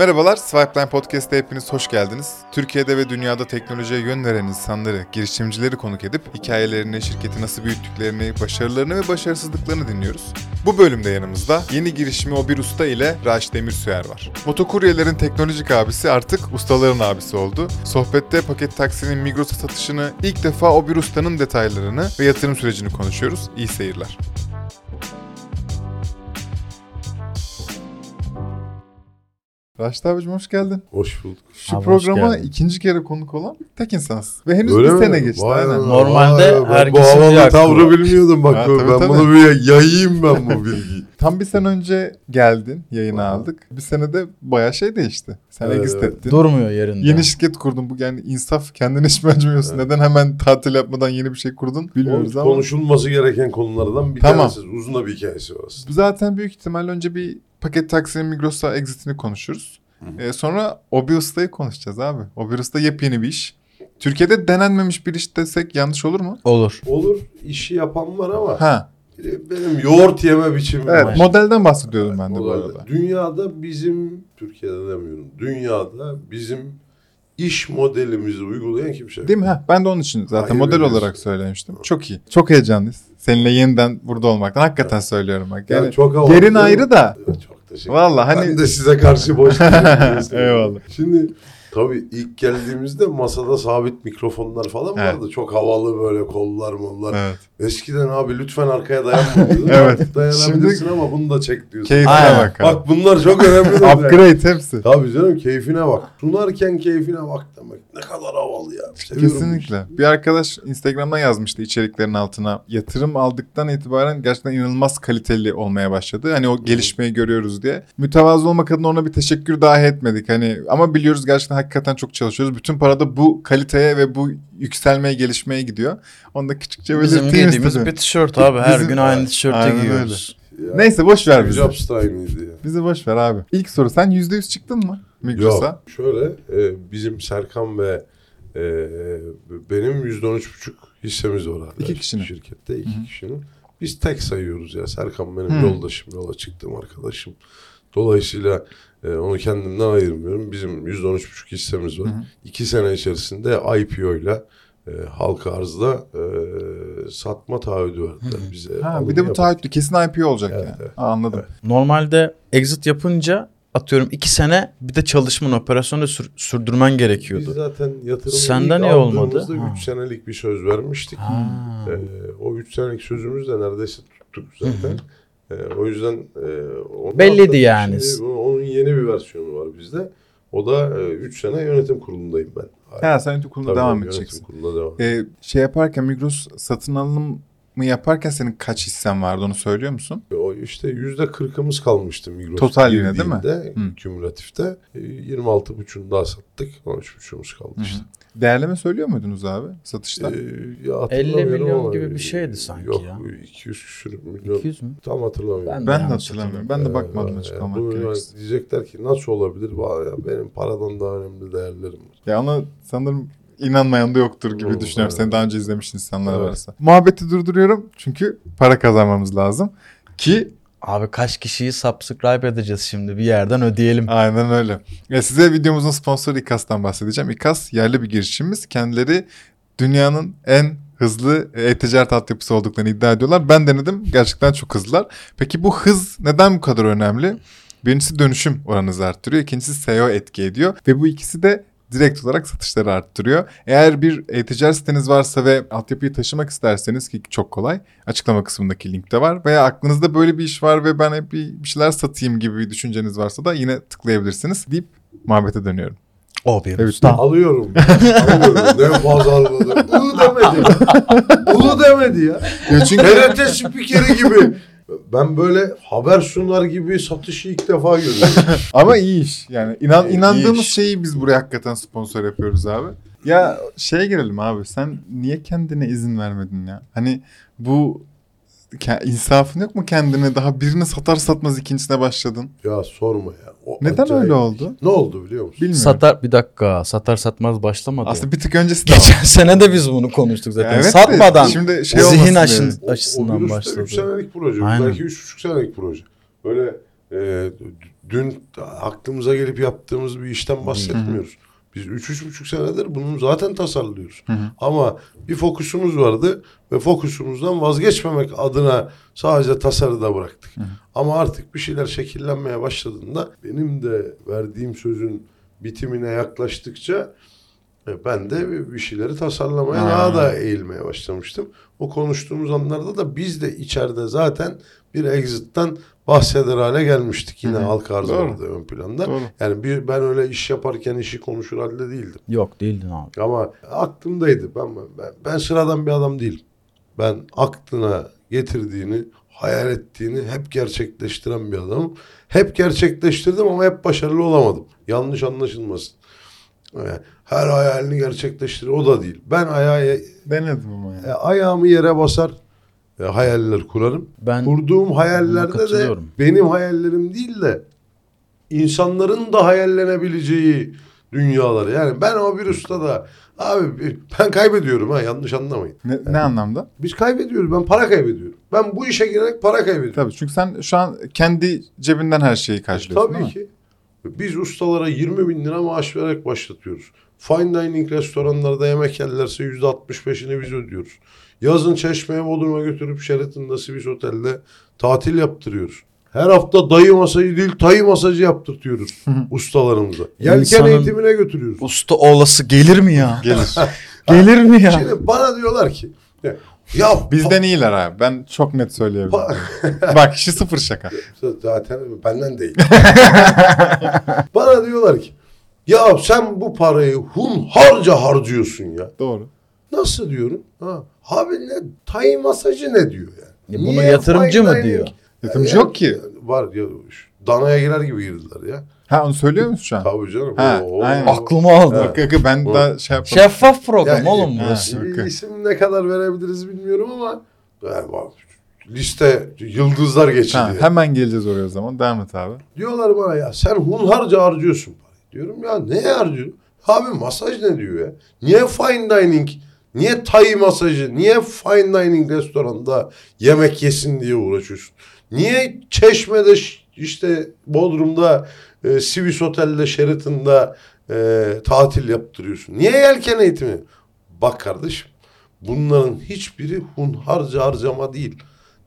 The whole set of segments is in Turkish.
Merhabalar, Swipeline Podcast'a hepiniz hoş geldiniz. Türkiye'de ve dünyada teknolojiye yön veren insanları, girişimcileri konuk edip hikayelerini, şirketi nasıl büyüttüklerini, başarılarını ve başarısızlıklarını dinliyoruz. Bu bölümde yanımızda yeni girişimi o bir usta ile Raş Demirsuyer var. Motokuryelerin teknolojik abisi artık ustaların abisi oldu. Sohbette paket taksinin Migros'a satışını, ilk defa o bir ustanın detaylarını ve yatırım sürecini konuşuyoruz. İyi seyirler. Raşit abicim hoş geldin. Hoş bulduk. Şu Abi hoş programa geldin. ikinci kere konuk olan tek insansın. Ve henüz Öyle bir mi? sene geçti. Vay aynen. be. Normalde Vay be, herkesin Bu bir havalı hakkı tavrı var. bilmiyordum bak. Ha, ben tabii, bunu tabii. bir yayayım ben bu bilgiyi. Tam bir sene önce geldin, yayına Aha. aldık. Bir senede bayağı şey değişti. Sen Evet, exit evet. ettin. Durmuyor yerinde. Yeni şirket kurdun. Bu yani insaf kendine hiç? Evet. Neden hemen tatil yapmadan yeni bir şey kurdun bilmiyoruz ama. Konuşulması gereken konulardan bir Tamam. tanesi. Uzun da bir hikayesi var aslında. Zaten büyük ihtimal önce bir paket taksinin Migros'a exitini konuşuruz. Hı. Ee, sonra Obius'tayı konuşacağız abi. Obius'ta yepyeni bir iş. Türkiye'de denenmemiş bir iş desek yanlış olur mu? Olur. Olur işi yapan var ama Ha. benim yoğurt yeme biçimim Evet, var. modelden bahsediyordum ben de bu Olabilir. arada. Dünyada bizim, Türkiye'de demiyorum, dünyada bizim iş modelimizi uygulayan kimse yok. Değil mi? Ha, ben de onun için zaten Hayır, model biliyorsun. olarak söylemiştim. Çok iyi. Çok heyecanlıyız. Seninle yeniden burada olmaktan. Hakikaten söylüyorum bak. Ya Yani çok yerin ayrı da. Teşekkür Vallahi hani Ben de size karşı boş değilim. Eyvallah. Şimdi tabii ilk geldiğimizde masada sabit mikrofonlar falan Evet. vardı. Çok havalı böyle kollar mollar. Evet. Eskiden abi lütfen arkaya dayanma diyordun. Evet. Dayanabilirsin ama bunu da çek diyorsun. Keyfine Aynen. bak abi. Bak bunlar çok önemli. Upgrade hepsi. Tabii canım keyfine bak. Sunarken keyfine bak demek. Ne kadar havalı ya. Seviyorum Kesinlikle. Bir arkadaş Instagram'dan yazmıştı içeriklerin altına. Yatırım aldıktan itibaren gerçekten inanılmaz kaliteli olmaya başladı. Hani o gelişmeyi görüyoruz diye. Mütevazı olmak adına ona bir teşekkür dahi etmedik. Hani ama biliyoruz gerçekten hakikaten çok çalışıyoruz. Bütün para da bu kaliteye ve bu yükselmeye, gelişmeye gidiyor. Onu da küçükçe Bizim belirteyim giydiğimiz istedim. bir tişört abi. Her Bizim- gün aynı tişörtü Aynen giyiyoruz. Ya. Neyse boş ver bizi. Jobs aynıydı ya. Bizi boş ver abi. İlk soru sen %100 çıktın mı Migros'a? Yok şöyle e, bizim Serkan ve e, benim yüzde on üç buçuk hissemiz var hala. İki kişinin. Şirkette iki Hı hı. kişinin. Biz tek sayıyoruz ya. Serkan benim Hı. yoldaşım, yola çıktığım arkadaşım. Dolayısıyla e, onu kendimden ayırmıyorum. Bizim yüzde on üç buçuk hissemiz var. Hı hı. İki sene içerisinde IPO ile e, halka arzda e, satma taahhüdü verdiler bize. Ha, bir de bu taahhütlü kesin IPO olacak Evet, yani. evet. Ha, anladım. Normalde exit yapınca atıyorum iki sene bir de çalışmanın operasyonu sür- sürdürmen Biz gerekiyordu. zaten yatırımı Senden ilk olmadı? 3 senelik bir söz vermiştik. Ha. Ee, o 3 senelik sözümüz de neredeyse tuttuk zaten. Ee, o yüzden e, Belliydi yani. Şimdi onun yeni bir versiyonu var bizde. O da 3 sene yönetim kurulundayım ben. Ha sen yönetim kuruluna Tabii, devam yönetim edeceksin. kuruluna devam. Ee, şey yaparken Migros satın alım mı yaparken senin kaç hissen vardı onu söylüyor musun? O işte yüzde kırkımız kalmıştı Migros. Total yine değil mi? Hı. Kümülatifte. E, 26,5'unu daha sattık. 13,5'umuz kaldı Hı hı. işte. Değerleme söylüyor muydunuz abi satışta? Ee, ya 50 hatırlamıyorum milyon ama, gibi bir şeydi sanki yok, ya. 200 küsür milyon. 200 mü? Tam hatırlamıyorum. Ben- ben de hatırlamıyorum. Ben de Ee, bakmadım yani açıklamak bunu gerekirse. Diyecekler ki nasıl olabilir? Ya, benim paradan daha önemli değerlerim var. Ya ona sanırım inanmayan da yoktur gibi Olur, düşünüyorum. evet. Seni daha önce izlemiş insanlar Evet. varsa. Muhabbeti durduruyorum çünkü para kazanmamız lazım. Ki Abi kaç kişiyi subscribe edeceğiz şimdi bir yerden ödeyelim. aynen öyle. Ya size videomuzun sponsoru İKAS'tan bahsedeceğim. İKAS yerli bir girişimimiz. Kendileri dünyanın en hızlı e-ticaret altyapısı olduklarını iddia ediyorlar. Ben denedim. Gerçekten çok hızlılar. Peki bu hız neden bu kadar önemli? Birincisi dönüşüm oranınızı arttırıyor. İkincisi SEO etki ediyor. Ve bu ikisi de direkt olarak satışları arttırıyor. Eğer bir e-ticaret siteniz varsa ve altyapıyı taşımak isterseniz ki çok kolay açıklama kısmındaki linkte var. Veya aklınızda böyle bir iş var ve ben hep bir, bir şeyler satayım gibi bir düşünceniz varsa da yine tıklayabilirsiniz deyip muhabbete dönüyorum. O bir Evet. usta. Alıyorum. Alıyorum. Ne fazla almadım. Ulu demedi. Ulu demedi ya. Ya çünkü TRT spikeri gibi. Ben böyle haber sunar gibi satışı ilk defa görüyorum. ama iyi iş. Yani inan, İyi inandığımız iş. şeyi biz buraya hakikaten sponsor yapıyoruz abi. Ya şeye girelim abi. Sen niye kendine izin vermedin ya? Hani bu insafın yok mu kendine? Daha birini satar satmaz ikincisine başladın. ya sorma ya. O Neden acayip. öyle oldu? Ne oldu biliyor musun? Bilmiyorum. Satar bir dakika satar satmaz başlamadı. ya. Aslında bir tık öncesi de var. Geçen sene de biz bunu konuştuk zaten. Evet de Satmadan şimdi şey zihin aşın, diye. O- açısından o virüste başladı. 3 senelik proje. Aynen. Belki 3,5 senelik proje. Böyle e, dün aklımıza gelip yaptığımız bir işten bahsetmiyoruz. Biz üç, üç buçuk senedir bunu zaten tasarlıyoruz. Ama bir fokusumuz vardı ve fokusumuzdan vazgeçmemek adına sadece tasarıda bıraktık. Ama artık bir şeyler şekillenmeye başladığında benim de verdiğim sözün bitimine yaklaştıkça e, ben de bir- bir şeyleri tasarlamaya Ha. daha da eğilmeye başlamıştım. O konuştuğumuz anlarda da biz de içeride zaten bir exit'ten bahseder hale gelmiştik. Yine Hı hı. halk arzı Doğru. vardı ön planda. Doğru. Yani bir, ben öyle iş yaparken işi konuşur halde değildim. Yok değildin abi. Ama aklımdaydı. Ben, ben, ben sıradan bir adam değilim. Ben aklına getirdiğini, hayal ettiğini hep gerçekleştiren bir adamım. Hep gerçekleştirdim ama hep başarılı olamadım. Yanlış anlaşılmasın. Her hayalini gerçekleştirir o da değil. Ben ayağı, Denedim ama yani. e, ayağımı yere basar e, hayaller kurarım. Ben Kurduğum hayallerde de benim hayallerim değil de insanların da hayallenebileceği dünyalar. Yani ben o bir ustada abi ben kaybediyorum ha yanlış anlamayın. Ne, ne anlamda? Biz kaybediyoruz. Ben para kaybediyorum. Ben bu işe girerek para kaybediyorum. Tabii çünkü sen şu an kendi cebinden her şeyi karşılıyorsun değil Tabii mi? ki. Biz ustalara 20 bin lira maaş vererek başlatıyoruz. Fine dining restoranlarda yemek yerlerse %65'ini biz ödüyoruz. Yazın Çeşme'ye Bodrum'a götürüp Sheraton'da Swiss Otel'de tatil yaptırıyoruz. Her hafta dayı masajı değil tayı masajı yaptırtıyoruz ustalarımıza. Yelken İnsanın- eğitimine götürüyoruz. usta olası gelir mi ya? Gelir. gelir mi ya? Şimdi bana diyorlar ki ya, ya Bizden iyiler abi. Ben çok net söyleyebilirim. Bak işi sıfır şaka. Zaten benden değil. Bana diyorlar ki ya sen bu parayı hunharca harcıyorsun ya. Doğru. Nasıl diyorum? Ha, abi ne tay masajı ne diyor yani? Ya bunu yatırımcı mı diyor? Yatırımcı Ya- yok ki. Var ya danaya girer gibi girdiler ya. Ha onu söylüyor musun şu an? Tabii canım. Ha, Oo. aynen. Aklımı aldı. Bak, bak, ben O- daha şey yapmadım. Şeffaf program Yani- oğlum Ha. burası. İsim ne kadar verebiliriz bilmiyorum ama yani liste yıldızlar geçiliyor. Ha, hemen geleceğiz oraya o zaman. Devam et abi. Diyorlar bana ya sen hunharca harcıyorsun parayı. Diyorum ya neye harcıyorum? Abi masaj ne diyor ya? Niye fine dining? Niye Thai masajı? Niye fine dining restoranda yemek yesin diye uğraşıyorsun? Niye Çeşme'de işte Bodrum'da e, Swiss Otel'de Sheraton'da e, tatil yaptırıyorsun? Niye yelken eğitimi? Bak kardeşim bunların hiçbiri hunharca harcama değil.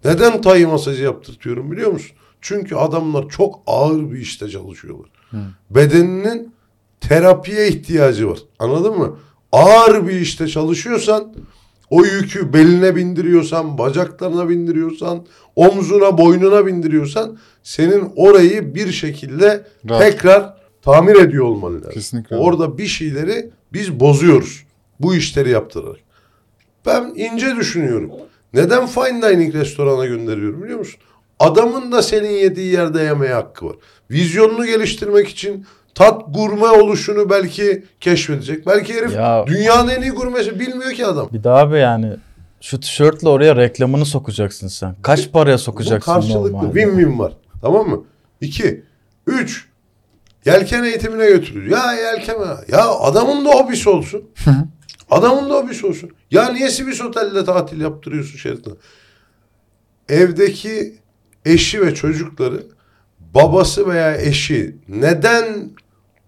Neden Thai masajı yaptırtıyorum biliyor musun? Çünkü adamlar çok ağır bir işte çalışıyorlar. Bedeninin terapiye ihtiyacı var. Anladın mı? Ağır bir işte çalışıyorsan o yükü beline bindiriyorsan, bacaklarına bindiriyorsan, omzuna, boynuna bindiriyorsan senin orayı bir şekilde Rahat. tekrar tamir ediyor olman lazım. Kesinlikle. Orada bir şeyleri biz bozuyoruz. Bu işleri yaptırarak. Ben ince düşünüyorum. Neden fine dining restorana gönderiyorum biliyor musun? Adamın da senin yediği yerde yemeye hakkı var. Vizyonunu geliştirmek için tat gurme oluşunu belki keşfedecek. Belki herif Ya- dünyanın en iyi gurmesi bilmiyor ki adam. Bir daha abi yani şu tişörtle oraya reklamını sokacaksın sen. Kaç paraya Bu sokacaksın karşılıklı normalde? win-win var. Tamam mı? İki. Üç. Yelken eğitimine götürüyor. Ya yelken ya adamın da hobisi olsun. adamın da hobisi olsun. Ya niye Swiss Otel'de tatil yaptırıyorsun Sheraton'a? Evdeki eşi ve çocukları babası veya eşi neden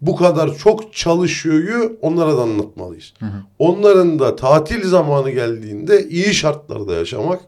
bu kadar çok çalışıyoryu onlara da anlatmalıyız. Onların da tatil zamanı geldiğinde iyi şartlarda yaşamak,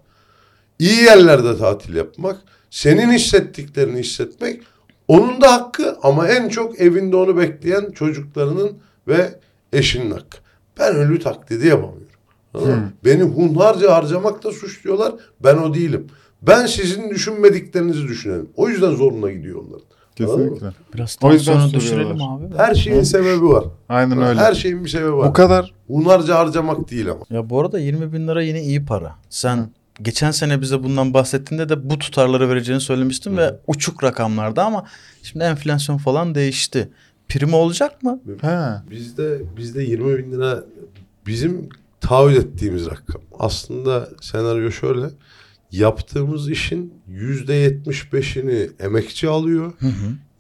iyi yerlerde tatil yapmak, senin hissettiklerini hissetmek onun da hakkı ama en çok evinde onu bekleyen çocuklarının ve eşinin hakkı. Ben ölü taklidi yapamıyorum. Mı? Beni hunharca harcamakla suçluyorlar. Ben o değilim. Ben sizin düşünmediklerinizi düşünelim. O yüzden zoruna gidiyor onların. Kesinlikle. Biraz O yüzden düşürelim abi. Her şeyin sebebi var. Aynen öyle. Her şeyin bir sebebi var. Bu kadar Hunharca harcamak değil ama. Ya bu arada 20 bin lira yine iyi para. Sen geçen sene bize bundan bahsettiğinde de bu tutarları vereceğini söylemiştin ve uçuk rakamlarda ama şimdi enflasyon falan değişti. Primi olacak mı? he. Bizde bizde 20 bin lira bizim taahhüt ettiğimiz rakam. Aslında senaryo şöyle. Yaptığımız işin %75'ini emekçi alıyor.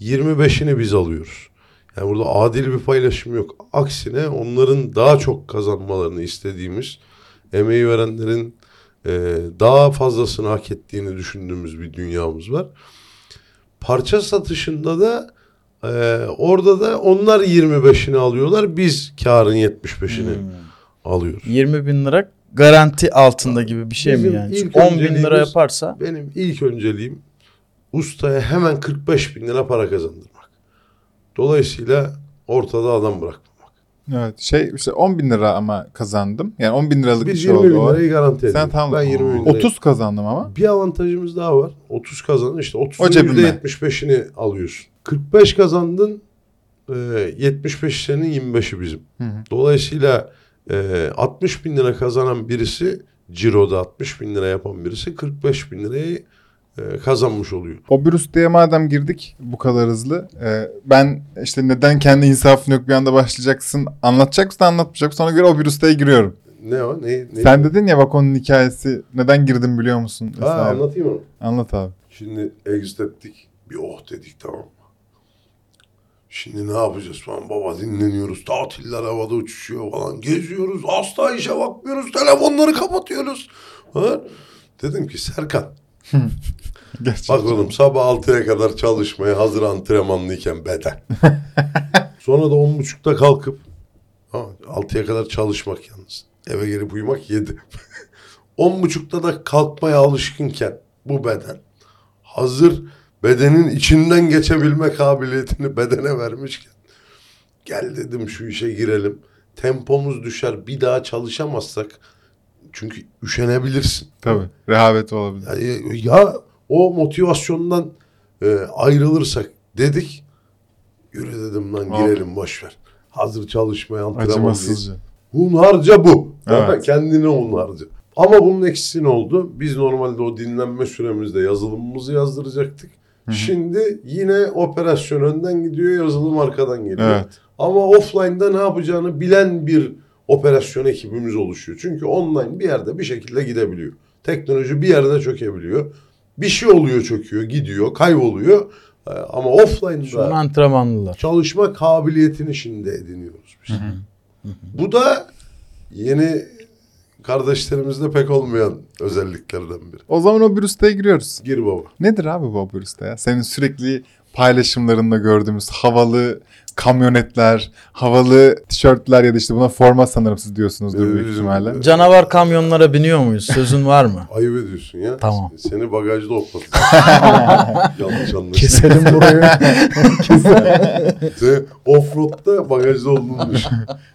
25'ini biz alıyoruz. Yani burada adil bir paylaşım yok. Aksine onların daha çok kazanmalarını istediğimiz, emeği verenlerin e, daha fazlasını hak ettiğini düşündüğümüz bir dünyamız var. Parça satışında da e, orada da onlar 25'ini alıyorlar. Biz karın 75'ini Hmm. alıyoruz. 20 bin lira garanti altında gibi bir şey Bizim mi yani? Çünkü 10 bin lira yaparsa Benim ilk önceliğim ustaya hemen 45 bin lira para kazandırmak. Dolayısıyla ortada adam bırakmamak. Evet şey işte 10 bin lira ama kazandım. Yani 10 bin liralık bir Biz şey 20 bin oldu lirayı garanti. Sen tam ben 20 bin lirayı. 30 kazandım ama. Bir avantajımız daha var. 30 kazandın işte 30'un O cebime. %75'ini alıyorsun. 45 kazandın e, 75 senin 25'i bizim. Hı hı. Dolayısıyla e, 60 bin lira kazanan birisi ciroda 60 bin lira yapan birisi 45 bin lirayı e, kazanmış oluyor. O bir ustaya madem girdik bu kadar hızlı. e, ben işte neden kendi insafın yok bir anda başlayacaksın anlatacak mısın anlatmayacak mısın ona göre o bir ustaya giriyorum. Ne o? Ne, ne? Sen dedin ya bak onun hikayesi neden girdim biliyor musun? Ha, anlatayım onu. Anlat abi. Şimdi exit ettik. Bir oh dedik tamam? Şimdi ne yapacağız falan baba dinleniyoruz. Tatiller havada uçuşuyor falan. Geziyoruz. Asla işe bakmıyoruz. Telefonları kapatıyoruz. Ha? Dedim ki Serkan bak oğlum sabah 6'ya kadar çalışmaya hazır antrenmanlıyken beden. Sonra da 10.30'da kalkıp ha, 6'ya kadar çalışmak yalnız. Eve gelip uyumak 7. 10.30'da da kalkmaya alışkınken bu beden hazır bedenin içinden geçebilme kabiliyetini bedene vermişken gel dedim şu işe girelim. Tempomuz düşer bir daha çalışamazsak çünkü üşenebilirsin. Tabii rehavet olabilir. Yani ya o motivasyondan e, ayrılırsak dedik yürü dedim lan girelim boş ver. Hazır çalışmaya antrenman Acımasızca. Hunharca bu. Evet. Kendine hunharca. Ama bunun eksisi ne oldu? Biz normalde o dinlenme süremizde yazılımımızı yazdıracaktık. Şimdi yine operasyon önden gidiyor, yazılım arkadan geliyor. Evet. Ama offline'da ne yapacağını bilen bir operasyon ekibimiz oluşuyor. Çünkü online bir yerde bir şekilde gidebiliyor. Teknoloji bir yerde çökebiliyor. Bir şey oluyor çöküyor, gidiyor, kayboluyor. Ee, Ama offline'da antrenmanlılar. çalışma kabiliyetini şimdi ediniyoruz biz. Bu da yeni kardeşlerimizde pek olmayan özelliklerden biri. O zaman o ustaya giriyoruz. Gir baba. Nedir abi bu usta ya? Senin sürekli paylaşımlarında gördüğümüz havalı kamyonetler, havalı tişörtler ya da işte buna forma sanırım siz diyorsunuzdur büyük Ee, ihtimalle. Canavar kamyonlara biniyor muyuz? Sözün var mı? Ayıp ediyorsun ya. Tamam. Seni bagajda otlatır. Yanlış anlaşılma. Keselim burayı. Sen offroad'da bagajda olduğunu düşün.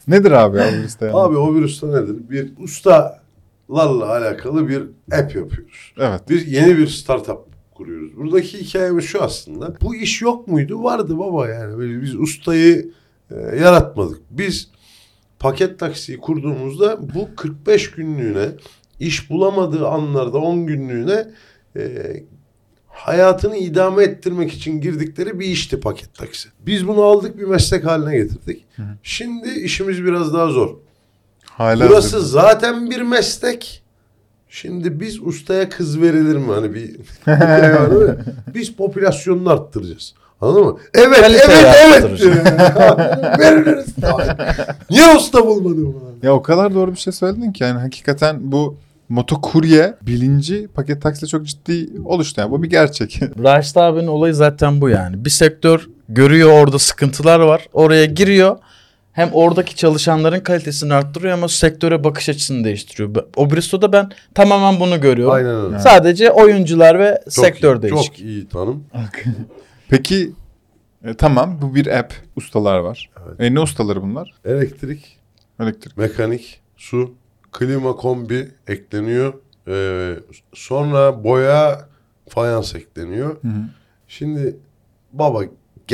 Nedir abi o bir usta ya? Abi o bir usta nedir? Bir ustalarla alakalı bir app yapıyoruz. Evet. Bir yeni bir startup kuruyoruz. Buradaki hikayemiz şu aslında. Bu iş yok muydu? Vardı baba yani. Böyle biz ustayı e, yaratmadık. Biz paket taksiyi kurduğumuzda bu 45 günlüğüne iş bulamadığı anlarda 10 günlüğüne e, hayatını idame ettirmek için girdikleri bir işti paket taksi. Biz bunu aldık bir meslek haline getirdik. Şimdi işimiz biraz daha zor. Hala Burası zaten bir meslek. Şimdi biz ustaya kız verilir mi? Hani bir Yani biz popülasyonunu arttıracağız. Anladın mı? Evet, Kaliteyi evet, evet. Veririz. Niye usta bulmadın bana? Ya o kadar doğru bir şey söyledin ki yani hakikaten bu motokurye bilinci paket takside çok ciddi oluştu. Yani bu bir gerçek. Raşit abinin olayı zaten bu yani. Bir sektör görüyor orada sıkıntılar var. Oraya giriyor. Hem oradaki çalışanların kalitesini arttırıyor ama sektöre bakış açısını değiştiriyor. O Bristo'da ben tamamen bunu görüyorum. Aynen öyle. Sadece oyuncular ve Çok sektör iyi, değişik. Çok iyi tanım. Peki e, tamam bu bir app ustalar var. Evet. E, ne ustaları bunlar? Elektrik, Elektrik. mekanik, su, klima kombi ekleniyor. Ee, sonra boya, fayans ekleniyor. Hı hı. Şimdi baba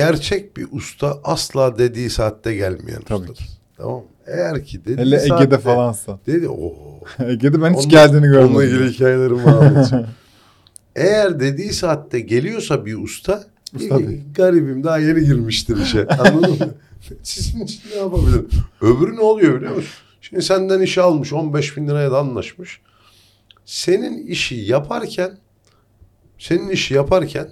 gerçek bir usta asla dediği saatte gelmeyen Tabii ustadır. ki. Tamam? Eğer ki dediği Hele saatte Ege'de falansa. dedi o. Ege'de ben hiç Onunla- geldiğini Onunla görmedim. ilgili hikayelerimi anlatacağım. Eğer dediği saatte geliyorsa bir usta, Usta değil. garibim daha yeni girmiştir işe. Anladın mı? Sizin için ne yapabilirim? Öbürü ne oluyor biliyor musun? Şimdi senden işe almış 15 bin liraya da anlaşmış. Senin işi yaparken senin işi yaparken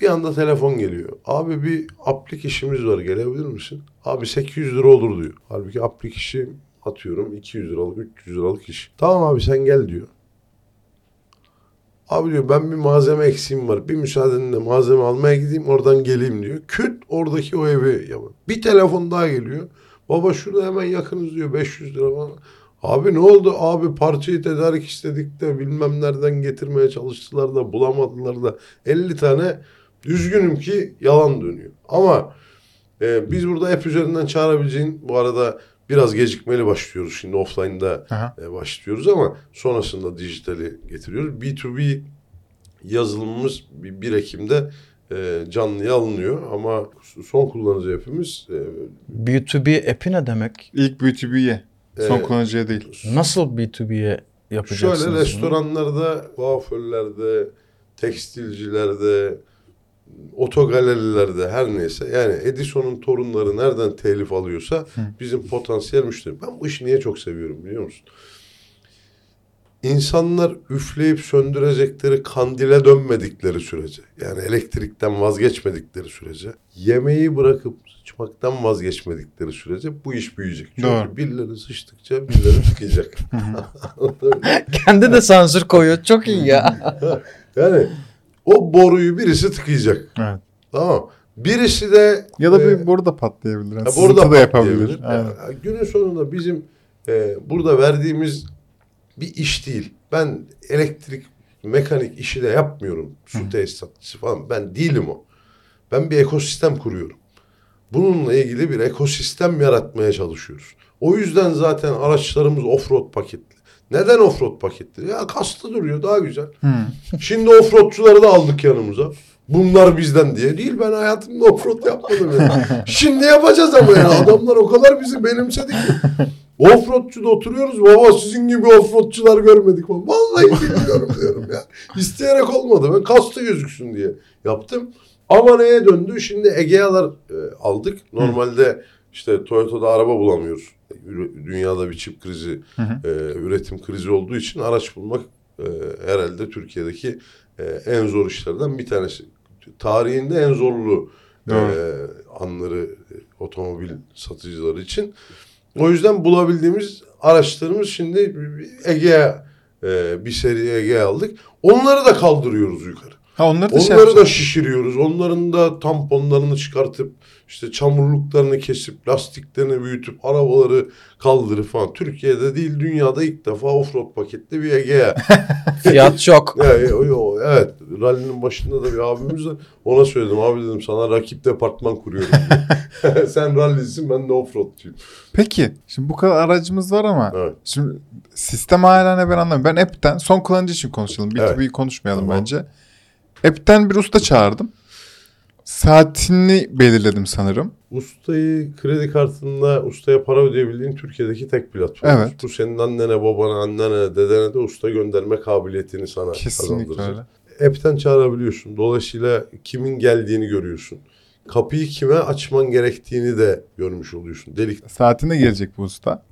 bir anda telefon geliyor. Abi bir aplik işimiz var gelebilir misin? Abi 800 lira olur diyor. Halbuki aplik işi atıyorum 200 liralık 300 liralık iş. Tamam abi sen gel diyor. Abi diyor ben bir malzeme eksiğim var. Bir müsaadenle malzeme almaya gideyim oradan geleyim diyor. Küt oradaki o evi yapın. Bir telefon daha geliyor. Baba şurada hemen yakınız diyor 500 lira falan. Abi ne oldu? Abi parçayı tedarik istedik de bilmem nereden getirmeye çalıştılar da bulamadılar da 50 tane üzgünüm ki yalan dönüyor. Ama e, biz burada app üzerinden çağırabileceğin bu arada biraz gecikmeli başlıyoruz. Şimdi offline'da Aha. e, başlıyoruz ama sonrasında dijitali getiriyoruz. B2B yazılımımız bir 1 Ekim'de e, canlıya alınıyor ama son kullanıcı hepimiz e, B2B app'i ne demek? İlk B2B'ye. Son Ee, kullanıcıya değil. Nasıl B2B'ye yapacaksınız şöyle restoranlarda, kuaförlerde, tekstilcilerde, otogalerilerde her neyse yani Edison'un torunları nereden telif alıyorsa bizim potansiyel müşteri. Ben bu işi niye çok seviyorum biliyor musun? İnsanlar üfleyip söndürecekleri kandile dönmedikleri sürece yani elektrikten vazgeçmedikleri sürece yemeği bırakıp sıçmaktan vazgeçmedikleri sürece bu iş büyüyecek. Çünkü Doğru. birileri sıçtıkça birileri mı? Kendi de sansür koyuyor. Çok iyi ya. yani o boruyu birisi tıkayacak. Evet. Tamam. Birisi de Ya da e, bir boru da patlayabilir. Yani sızıntı burada da yapabilir. patlayabilir. Aynen. Ya, günün sonunda bizim e, burada verdiğimiz bir iş değil. Ben elektrik, mekanik işi de yapmıyorum. Su tesisatçısı falan. Ben değilim o. Ben bir ekosistem kuruyorum. Bununla ilgili bir ekosistem yaratmaya çalışıyoruz. O yüzden zaten araçlarımız offroad paketli. Neden offroad paketli? Ya kastı duruyor daha güzel. Şimdi offroadçuları da aldık yanımıza. Bunlar bizden diye değil. Ben hayatımda offroad yapmadım ya. Şimdi yapacağız ama ya. Adamlar o kadar bizi benimsedi ki. Offroadçuda oturuyoruz. Baba sizin gibi offroadçular görmedik. Vallahi bilmiyorum diyorum ya. İsteyerek olmadı. Ben kastı gözüksün diye yaptım. Ama neye döndü? Şimdi Egea'lar e, aldık. Normalde işte Toyota'da araba bulamıyoruz. Dünyada bir çip krizi, e, üretim krizi olduğu için araç bulmak e, herhalde Türkiye'deki e, en zor işlerden bir tanesi. Tarihinde en zorlu e, anları e, otomobil satıcıları için. O yüzden bulabildiğimiz araçlarımız şimdi Egea e, bir seri Egea aldık. Onları da kaldırıyoruz yukarı. Ha onları da şey Onları da yapacağız. şişiriyoruz. Onların da tamponlarını çıkartıp işte çamurluklarını kesip lastiklerini büyütüp arabaları kaldırıp falan. Türkiye'de değil dünyada ilk defa offroad paketli bir Egea. Fiyat çok. Ya, evet. Rally'nin başında da bir abimiz var. Ona söyledim. Abi dedim sana rakip departman kuruyorum. Sen rally'sin ben de offroadçuyum. Peki şimdi bu kadar aracımız var ama Evet. şimdi sistem hala ne ben anlamıyorum. Ben app'ten son kullanıcı için konuşalım. B2B'yi Evet. konuşmayalım Tamam. bence. App'ten bir usta çağırdım. Saatini belirledim sanırım. Ustayı kredi kartında ustaya para ödeyebildiğin Türkiye'deki tek platform. Evet. Bu senin annene, babana, annene, dedene de usta gönderme kabiliyetini sana Kesinlikle kazandıracak. öyle. App'ten çağırabiliyorsun. Dolayısıyla kimin geldiğini görüyorsun. Kapıyı kime açman gerektiğini de görmüş oluyorsun. Delik. Saatinde gelecek bu usta.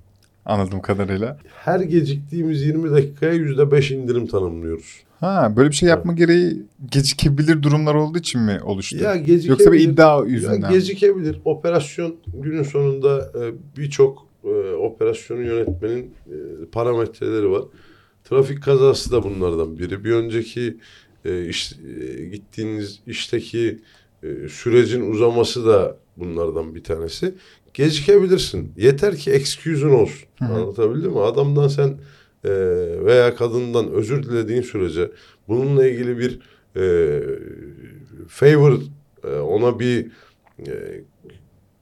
Anladığım kadarıyla. Her geciktiğimiz 20 dakikaya %5 indirim tanımlıyoruz. Ha böyle bir şey yapma gereği gecikebilir durumlar olduğu için mi oluştu? Ya gecikebilir. Yoksa bir iddia Ya yüzünden. mi? gecikebilir. Operasyon günün sonunda e, birçok e, operasyonu yönetmenin e, parametreleri var. Trafik kazası da bunlardan biri. Bir önceki iş, gittiğiniz işteki sürecin uzaması da bunlardan bir tanesi. Gecikebilirsin. Yeter ki excuse'un olsun. Hı hı. Anlatabildim mi? Adamdan sen e, veya kadından özür dilediğin sürece bununla ilgili bir e, favor e, ona bir e,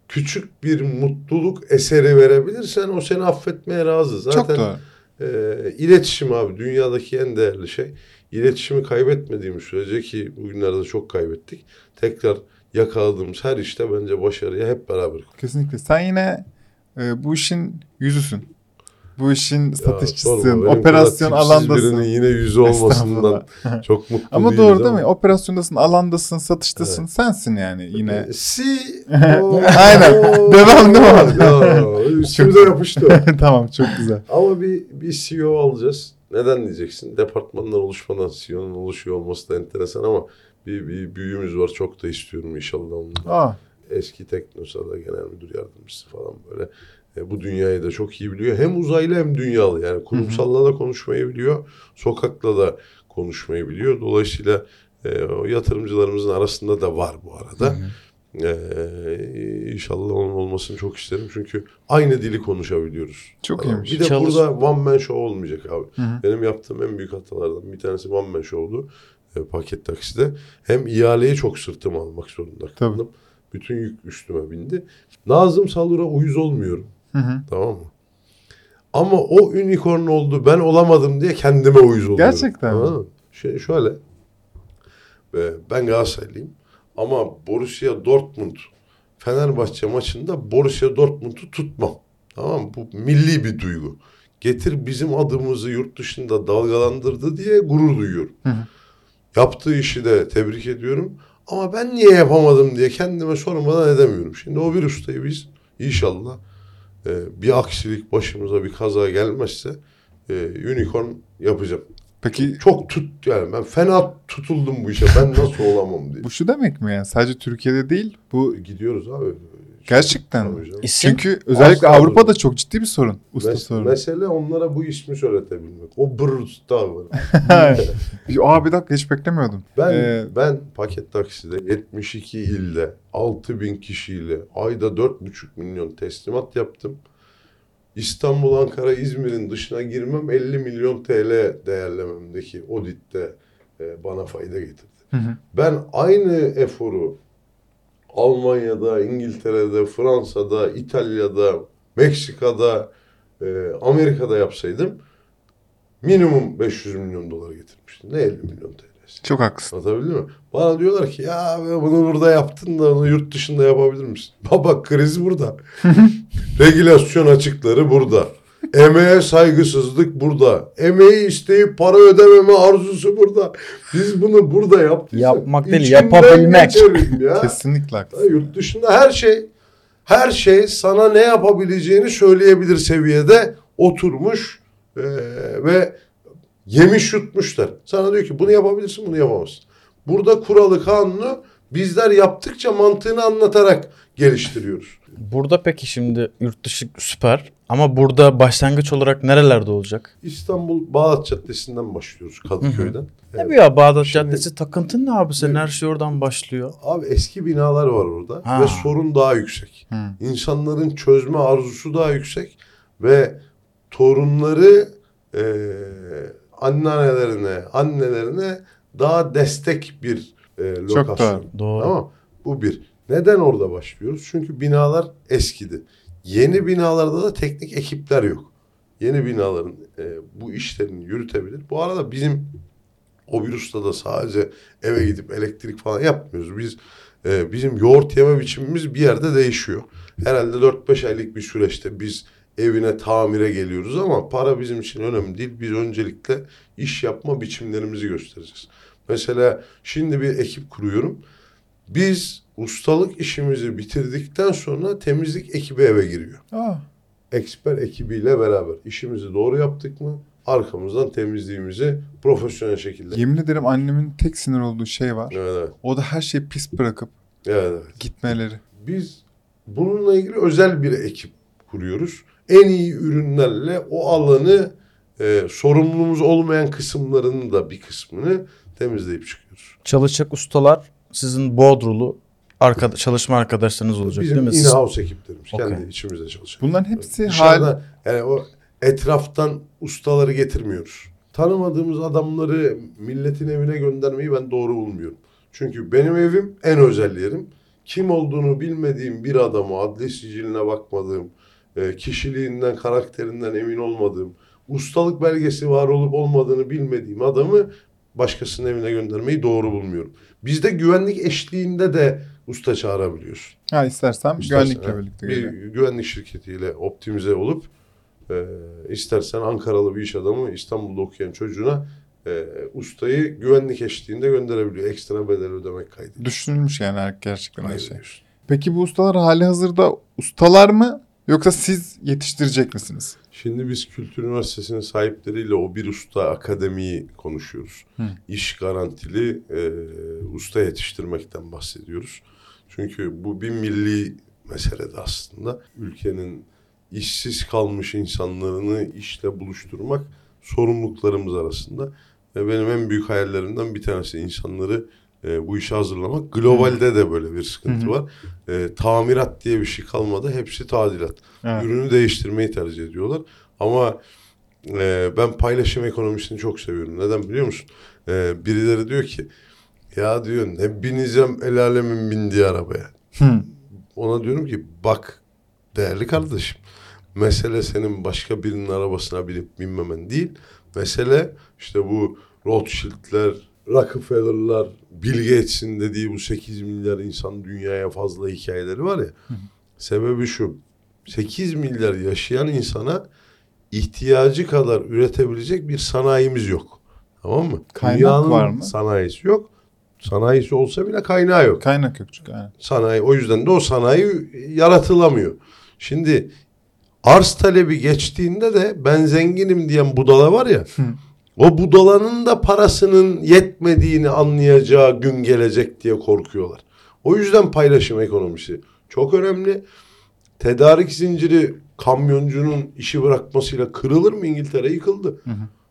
küçük bir mutluluk eseri verebilirsen o seni affetmeye razı. Zaten Çok e, iletişim abi dünyadaki en değerli şey. İletişimi kaybetmediğimiz sürece ki bugünlerde çok kaybettik. Tekrar yakaladığımız her işte bence başarıya hep beraber. Kesinlikle. Sen yine e, bu işin yüzüsün. Bu işin Ya, satışçısın. sorma, benim operasyon alandasın. birinin yine yüzü olmasından çok mutlu Ama doğru değil mi? Operasyondasın, alandasın, satıştasın. Sensin yani yine. Si. Aynen. Devam, devam. devam. Üstümüze yapıştı. tamam çok güzel. Ama bir, bir CEO alacağız. Neden diyeceksin? Departmanlar oluşmadan CEO'nun oluşuyor olması da enteresan ama bir, bir büyüğümüz var. Çok da istiyorum inşallah. Aa, Eski Teknosa'da genel müdür yardımcısı falan böyle. E, bu dünyayı da çok iyi biliyor. Hem uzaylı hem dünyalı. Yani kurumsalla da konuşmayı biliyor. Sokakla da konuşmayı biliyor. Dolayısıyla e, o yatırımcılarımızın arasında da var bu arada. Ee, inşallah onun olmasını çok isterim. Çünkü aynı dili konuşabiliyoruz. Çok Tamam. iyiymiş. Bir de Çalış- burada one man show olmayacak abi. Hı hı. Benim yaptığım en büyük hatalardan bir tanesi one man show'du. E, paket takside. Hem ihaleyi çok sırtıma almak zorunda kaldım. Bütün yük üstüme bindi. Nazım Salur'a uyuz olmuyorum. Hı hı. Tamam mı? Ama o unicorn oldu ben olamadım diye kendime uyuz oluyorum. Gerçekten mi? Şey, şöyle. e, Ben Galatasaraylıyım. Ama Borussia Dortmund Fenerbahçe maçında Borussia Dortmund'u tutmam. Tamam mı? Bu milli bir duygu. Getir bizim adımızı yurt dışında dalgalandırdı diye gurur duyuyorum. Hı hı. Yaptığı işi de tebrik ediyorum. Ama ben niye yapamadım diye kendime sormadan edemiyorum. Şimdi o bir ustayı biz inşallah e, bir aksilik başımıza bir kaza gelmezse e, unicorn yapacağım. Peki Çok tut yani ben fena tutuldum bu işe ben nasıl olamam diye. bu şu demek mi yani? Sadece Türkiye'de değil bu Gidiyoruz abi. Gerçekten mi? İsim? Çünkü özellikle Asla Avrupa'da olur. çok ciddi bir sorun. Usta Mes- sorunu. mesele onlara bu ismi söyletebilmek. O brutta var. Aa bir dakika hiç beklemiyordum. Ben Ee, ben paket takside 72 ilde 6000 kişiyle ayda 4,5 milyon teslimat yaptım. İstanbul, Ankara, İzmir'in dışına girmem 50 milyon TL değerlememdeki Audit'te e, bana fayda getirdi. hı hı. Ben aynı eforu Almanya'da, İngiltere'de, Fransa'da, İtalya'da, Meksika'da, e, Amerika'da yapsaydım minimum 500 milyon dolar getirmiştim. Ne 50 milyon TL'si. Çok haklısın. Anlatabildim mi? Bana diyorlar ki ya bunu burada yaptın da onu yurt dışında yapabilir misin? Baba kriz burada. Regülasyon açıkları burada. Emeğe saygısızlık burada. Emeği isteyip para ödememe arzusu burada. Biz bunu burada yaptık. Yapmak değil, yapabilmek. Ya. Kesinlikle Ya. Yurt dışında her şey her şey sana ne yapabileceğini söyleyebilir seviyede oturmuş eee, ve yemiş yutmuşlar. Sana diyor ki bunu yapabilirsin bunu yapamazsın. Burada kuralı kanunu bizler yaptıkça mantığını anlatarak geliştiriyoruz. Burada peki şimdi yurt dışı süper ama burada başlangıç olarak nerelerde olacak? İstanbul Bağdat Caddesi'nden başlıyoruz Kadıköy'den. Ne Evet. bu ya Bağdat Şimdi- Caddesi takıntın ne abi senin her şey oradan başlıyor. Abi eski binalar var orada Ha. ve sorun daha yüksek. Hı. İnsanların çözme arzusu daha yüksek ve torunları e, anneannelerine, annelerine daha destek bir e, lokasyon. doğru. Doğru. Tamam Bu bir. Neden orada başlıyoruz? Çünkü binalar eskidi. Yeni binalarda da teknik ekipler yok. Yeni binaların e, bu işlerini yürütebilir. Bu arada bizim o virüste da sadece eve gidip elektrik falan yapmıyoruz. Biz e, bizim yoğurt yeme biçimimiz bir yerde değişiyor. Herhalde 4-5 aylık bir süreçte biz evine tamire geliyoruz ama para bizim için önemli değil. Biz öncelikle iş yapma biçimlerimizi göstereceğiz. Mesela şimdi bir ekip kuruyorum. Biz ustalık işimizi bitirdikten sonra temizlik ekibi eve giriyor. Aa, Eksper ekibiyle beraber işimizi doğru yaptık mı? Arkamızdan temizliğimizi profesyonel şekilde. yemin ederim annemin tek sinir olduğu şey var. Evet, evet. O da her şeyi pis bırakıp evet, evet. gitmeleri. Biz bununla ilgili özel bir ekip kuruyoruz. En iyi ürünlerle o alanı e, sorumluluğumuz olmayan kısımlarının da bir kısmını temizleyip çıkıyoruz. Çalışacak ustalar sizin Bodrulu arkada, çalışma arkadaşlarınız olacak Bizim değil mi? Siz- in-house ekiplerimiz. Okey. Kendi içimizde çalışan. Bunların hepsi hal... Dışarıda yani o etraftan ustaları getirmiyoruz. Tanımadığımız adamları milletin evine göndermeyi ben doğru bulmuyorum. Çünkü benim evim en özel yerim. Kim olduğunu bilmediğim bir adamı adli siciline bakmadığım, e, kişiliğinden, karakterinden emin olmadığım, ustalık belgesi var olup olmadığını bilmediğim adamı başkasının evine göndermeyi doğru bulmuyorum. Bizde güvenlik eşliğinde de usta çağırabiliyorsun. Ha istersem İstersen, güvenlikle birlikte bir geliyor. güvenlik şirketiyle optimize olup e, istersen Ankaralı bir iş adamı İstanbul'da okuyan çocuğuna e, ustayı güvenlik eşliğinde gönderebiliyor. Ekstra bedel ödemek kaydıyla. Düşünülmüş yani gerçekten her şey. Peki bu ustalar hali hazırda ustalar mı yoksa siz yetiştirecek misiniz? Şimdi biz Kültür Üniversitesi'nin sahipleriyle o bir usta akademiyi konuşuyoruz. Hı. İş garantili e, usta yetiştirmekten bahsediyoruz. Çünkü bu bir milli mesele de aslında. Ülkenin işsiz kalmış insanlarını işle buluşturmak sorumluluklarımız arasında. Ve benim en büyük hayallerimden bir tanesi insanları e, bu işe hazırlamak. Globalde de böyle bir sıkıntı var. E, tamirat diye bir şey kalmadı. Hepsi tadilat. Evet. Ürünü değiştirmeyi tercih ediyorlar. Ama e, ben paylaşım ekonomisini çok seviyorum. Neden biliyor musun? E, birileri diyor ki ya diyor ne bineceğim el alemin bindiği arabaya. Hı. Ona diyorum ki bak değerli kardeşim mesele senin başka birinin arabasına binip binmemen değil. Mesele işte bu Rothschild'ler, Rockefeller'lar, Bill Gates'in dediği bu 8 milyar insan dünyaya fazla hikayeleri var ya. Sebebi şu. 8 milyar yaşayan insana ihtiyacı kadar üretebilecek bir sanayimiz yok. Tamam mı? Kaynak Dünyanın var mı? Sanayisi yok. Sanayisi olsa bile kaynağı yok Kaynak yok çünkü. Yani. sanayi o yüzden de o sanayi yaratılamıyor. Şimdi arz talebi geçtiğinde de ben zenginim diyen budala var ya o budalanın da parasının yetmediğini anlayacağı gün gelecek diye korkuyorlar. O yüzden paylaşım ekonomisi çok önemli. Tedarik zinciri kamyoncunun işi bırakmasıyla kırılır mı? İngiltere yıkıldı.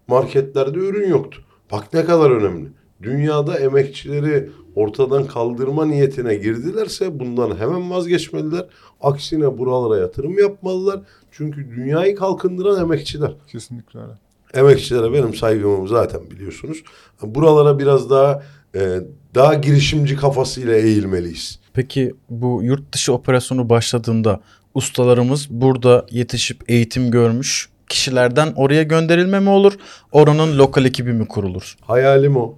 Marketlerde ürün yoktu. Bak ne kadar önemli. Dünyada emekçileri ortadan kaldırma niyetine girdilerse bundan hemen vazgeçmeliler. Aksine buralara yatırım yapmalılar. Çünkü dünyayı kalkındıran emekçiler. Kesinlikle öyle. Emekçilere benim saygımı zaten biliyorsunuz. Buralara biraz daha e, daha girişimci kafasıyla eğilmeliyiz. Peki bu yurt dışı operasyonu başladığında ustalarımız burada yetişip eğitim görmüş kişilerden oraya gönderilme mi olur? Oranın lokal ekibi mi kurulur? Hayalim o.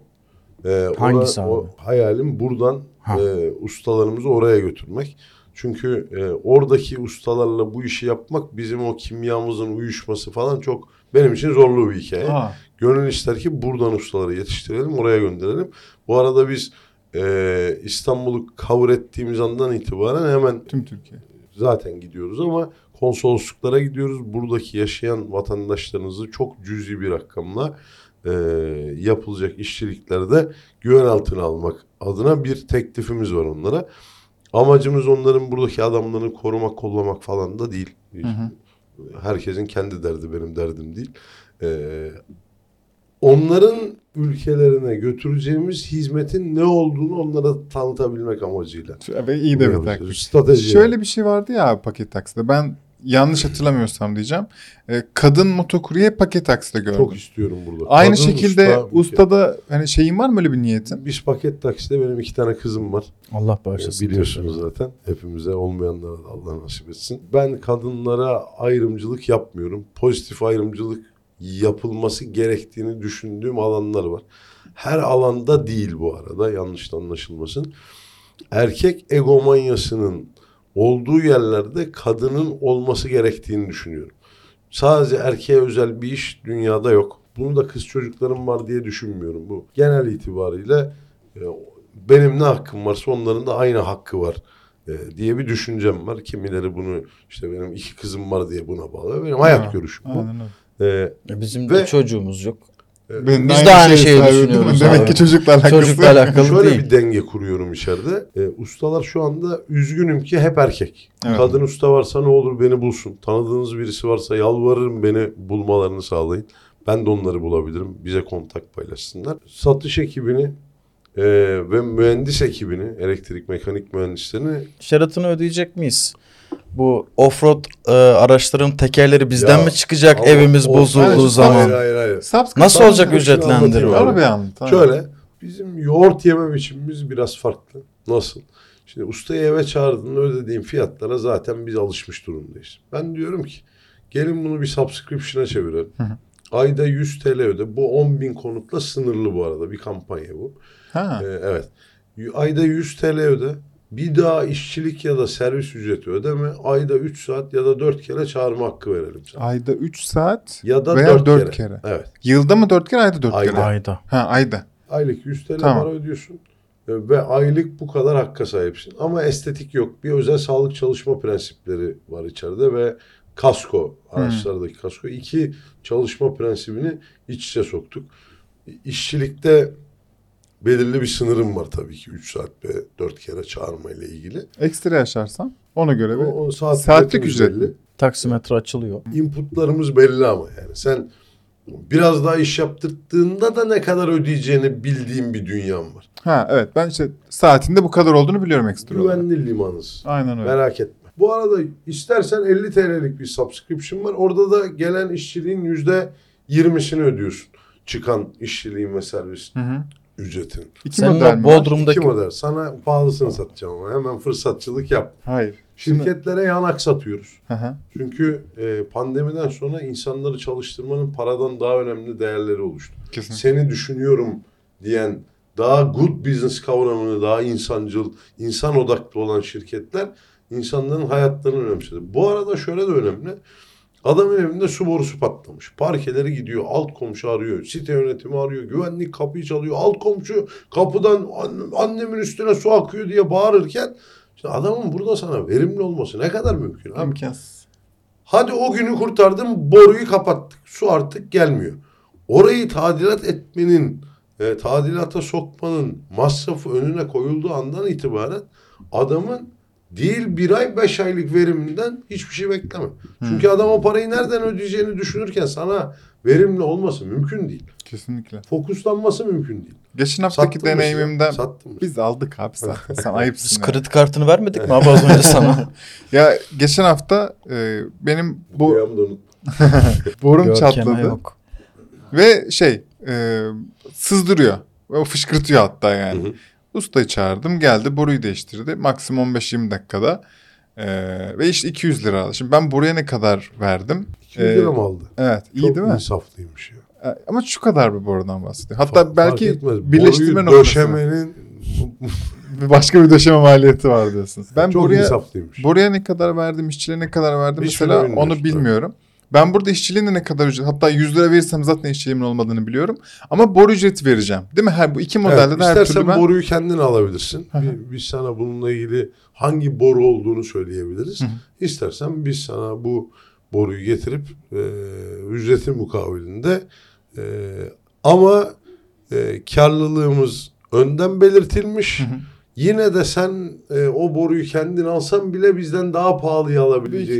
Ee, Hangisi ora- abi? o hayalim buradan Ha. e, ustalarımızı oraya götürmek. Çünkü e, oradaki ustalarla bu işi yapmak bizim o kimyamızın uyuşması falan çok benim için zorlu bir hikaye. Aa, Gönül ister ki buradan ustaları yetiştirelim, oraya gönderelim. Bu arada biz e, İstanbul'u cover ettiğimiz andan itibaren hemen tüm Türkiye. zaten gidiyoruz ama konsolosluklara gidiyoruz. Buradaki yaşayan vatandaşlarınızı çok cüzi bir rakamla e, yapılacak işçiliklerde güven altına almak adına bir teklifimiz var onlara. Amacımız onların buradaki adamlarını korumak, kollamak falan da değil. hı. Herkesin kendi derdi benim derdim değil. E, onların ülkelerine götüreceğimiz hizmetin ne olduğunu onlara tanıtabilmek amacıyla. Ve iyi de bir taktik. Strateji. Şöyle bir şey vardı ya paket takside. Ben yanlış hatırlamıyorsam diyeceğim. E, kadın motokurye paket takside gördüm. Çok istiyorum burada. Aynı Kadın şekilde usta, ustada hani şeyin var mı öyle bir niyetin? Biz paket takside benim iki tane kızım var. Allah Ee, bağışlasın. Biliyorsunuz zaten. Hepimize olmayanlara da Allah nasip etsin. Ben kadınlara ayrımcılık yapmıyorum. Pozitif ayrımcılık yapılması gerektiğini düşündüğüm alanlar var. Her alanda değil bu arada yanlış anlaşılmasın. Erkek egomanyasının olduğu yerlerde kadının olması gerektiğini düşünüyorum. Sadece erkeğe özel bir iş dünyada yok. Bunu da kız çocuklarım var diye düşünmüyorum. Bu genel itibariyle e, benim ne hakkım varsa onların da aynı hakkı var e, diye bir düşüncem var. Kimileri bunu işte benim iki kızım var diye buna bağlı. Benim hayat Ha, görüşüm bu. Aynen öyle. E, E, Bizim Ve- de çocuğumuz yok. Ben Biz de aynı şeyi düşünüyoruz Demek abi. ki çocukla alakası. Çocukla alakalı Şöyle değil. bir denge kuruyorum içeride. E, ustalar şu anda üzgünüm ki hep erkek. Evet. Kadın usta varsa ne olur beni bulsun. Tanıdığınız birisi varsa yalvarırım beni bulmalarını sağlayın. Ben de onları bulabilirim. Bize kontak paylaşsınlar. Satış ekibini e, ve mühendis ekibini, elektrik mekanik mühendislerini Şeratını ödeyecek miyiz? Bu offroad e, araçların tekerleri bizden Ya, mi çıkacak ama evimiz o- bozulduğu Hayır, zaman? Hayır hayır hayır. Nasıl olacak anlatayım ücretlendirme? bir. Şöyle bizim yoğurt yeme biçimimiz biraz farklı. Nasıl? Şimdi ustayı eve çağırdığında ödediğin fiyatlara zaten biz alışmış durumdayız. Ben diyorum ki gelin bunu bir subscription'a çevirelim. Hı hı. Ayda 100 TL öde. Bu 10 bin konutla sınırlı bu arada bir kampanya bu. Ha. Ee, evet. Y- Ayda 100 TL öde. Bir daha işçilik ya da servis ücreti ödeme. Ayda 3 saat ya da 4 kere çağırma hakkı verelim sana. Ayda 3 saat Ya da veya 4, 4 kere. kere. Evet. Yılda mı 4 kere ayda 4 Ayda. kere? Ayda. Ha ayda. Aylık 100 TL Tamam. para ödüyorsun. Ve aylık bu kadar hakka sahipsin. Ama estetik yok. Bir özel sağlık çalışma prensipleri var içeride ve kasko, araçlardaki kasko. iki çalışma prensibini iç içe soktuk. İşçilikte belirli bir sınırım var tabii ki. 3 saat ve 4 kere çağırma ile ilgili. Ekstra yaşarsan ona göre bir O, o saat Saatlik ücretimiz ücret mi? belli. taksimetre açılıyor. Inputlarımız belli ama yani sen biraz daha iş yaptırdığında da ne kadar ödeyeceğini bildiğin bir dünyan var. Ha evet ben işte saatinde bu kadar olduğunu biliyorum ekstra olarak. Güvenli limanız. Aynen öyle. Merak etme. Bu arada istersen 50 TL'lik bir subscription var. Orada da gelen işçiliğin %20'sini ödüyorsun. Çıkan işçiliğin ve servis Hı hı. Ücretin. İki Senin model mi? Bodrum'daki İki model. Sana pahalısını satacağım ama hemen fırsatçılık yap. Hayır. Şimdi- Şirketlere yanak satıyoruz. Hı hı. Çünkü e, pandemiden sonra insanları çalıştırmanın paradan daha önemli değerleri oluştu. Kesinlikle. Seni düşünüyorum diyen daha good business kavramını daha insancıl, insan odaklı olan şirketler insanların hayatlarını önemsedi. Bu arada şöyle de önemli. Adamın evinde su borusu patlamış. Parkeleri gidiyor. Alt komşu arıyor. Site yönetimi arıyor. Güvenlik kapıyı çalıyor. Alt komşu kapıdan "Annem- annemin üstüne su akıyor diye bağırırken işte adamın burada sana verimli olması ne kadar mümkün abi? İmkansız. Hadi o günü kurtardım boruyu kapattık. Su artık gelmiyor. Orayı tadilat etmenin, e, tadilata sokmanın masrafı önüne koyulduğu andan itibaren adamın değil bir ay beş aylık veriminden hiçbir şey bekleme. Çünkü adam o parayı nereden ödeyeceğini düşünürken sana verimli olması mümkün değil. Kesinlikle. Fokuslanması mümkün değil. Geçen haftaki Sattın deneyimimden mı? biz aldık abi zaten. Sen Biz ayıpsın. ya. kredi kartını vermedik mi abi az önce sana? Ya geçen hafta e, benim bu borum Görkeme çatladı yok. ve şey e, sızdırıyor. Ve o fışkırtıyor hatta yani. Hı hı. Ustayı çağırdım geldi boruyu değiştirdi. Maksimum 15-20 dakikada. E, ve işte 200 lira aldı. Şimdi ben buraya ne kadar verdim? 200 Ee, lira mı aldı? Evet iyi Çok değil mi? insaflıymış ya. Ama şu kadar bir borudan bahsediyor. Hatta Fark- belki etmez. birleştirme Boruyu noktasında döşemenin başka bir döşeme maliyeti var diyorsun. Ben çok buraya insaflıymış. buraya ne kadar verdim, işçiliğe ne kadar verdim Hiçbirini mesela onu bilmiyorum. Ben burada işçiliğin de ne kadar ücret hatta 100 lira verirsem zaten işçiliğimin olmadığını biliyorum. Ama boru ücreti vereceğim. Değil mi? Her bu iki modelde Evet, de her istersen türlü ben boruyu kendin alabilirsin. Hı hı. Bi- Biz sana bununla ilgili hangi boru olduğunu söyleyebiliriz. Hı. İstersen biz sana bu boruyu getirip e, ücreti mukabilinde e, ama e, karlılığımız önden belirtilmiş. Hı hı. Yine de sen e, o boruyu kendin alsan bile bizden daha pahalıya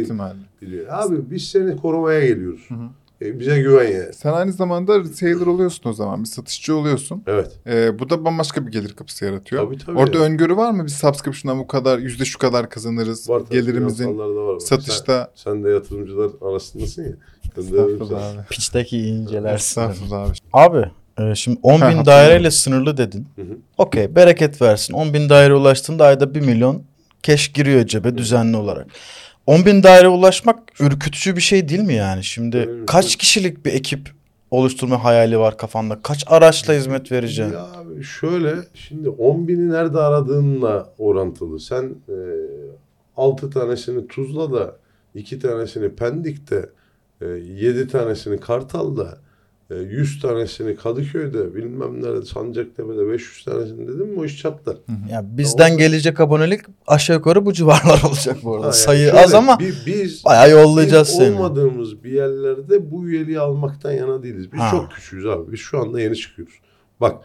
ihtimalle. Biliyor. Abi biz seni korumaya geliyoruz. Hı hı. E, bize güven yani. Sen aynı zamanda retailer oluyorsun o zaman. Bir satışçı oluyorsun. Evet. Ee, bu da bambaşka bir gelir kapısı yaratıyor. Tabii, tabii. Orada öngörü var mı? Biz subscription'dan bu kadar yüzde şu kadar kazanırız. Var tabii, Gelirimizin var. Sen- satışta Sen de yatırımcılar arasındasın ya. Estağfurullah abi. Piçteki incelersin. Estağfurullah abi. Abi e, şimdi 10 Ha, bin daireyle sınırlı dedin. Hı hı. Okey bereket versin. 10 bin daire ulaştığında ayda 1 milyon keş giriyor cebe düzenli olarak. 10 bin daire ulaşmak ürkütücü bir şey değil mi yani? Şimdi Evet. kaç kişilik bir ekip oluşturma hayali var kafanda? Kaç araçla hizmet vereceksin? Ya abi şöyle şimdi 10 bini nerede aradığınla orantılı. Sen e, 6 tanesini Tuzla'da, 2 tanesini Pendik'te, e, 7 tanesini Kartal'da, 100 tanesini Kadıköy'de, bilmem nerede Sancaktepe'de 500 tanesini dedim mi o iş çatlar. Ya bizden gelecek abonelik aşağı yukarı bu civarlar olacak bu arada. Ha, yani Sayı şöyle, az ama bi- biz, bayağı yollayacağız biz seni. olmadığımız bir yerlerde bu üyeliği almaktan yana değiliz. Biz Ha. çok küçüğüz abi. Biz şu anda yeni çıkıyoruz. Bak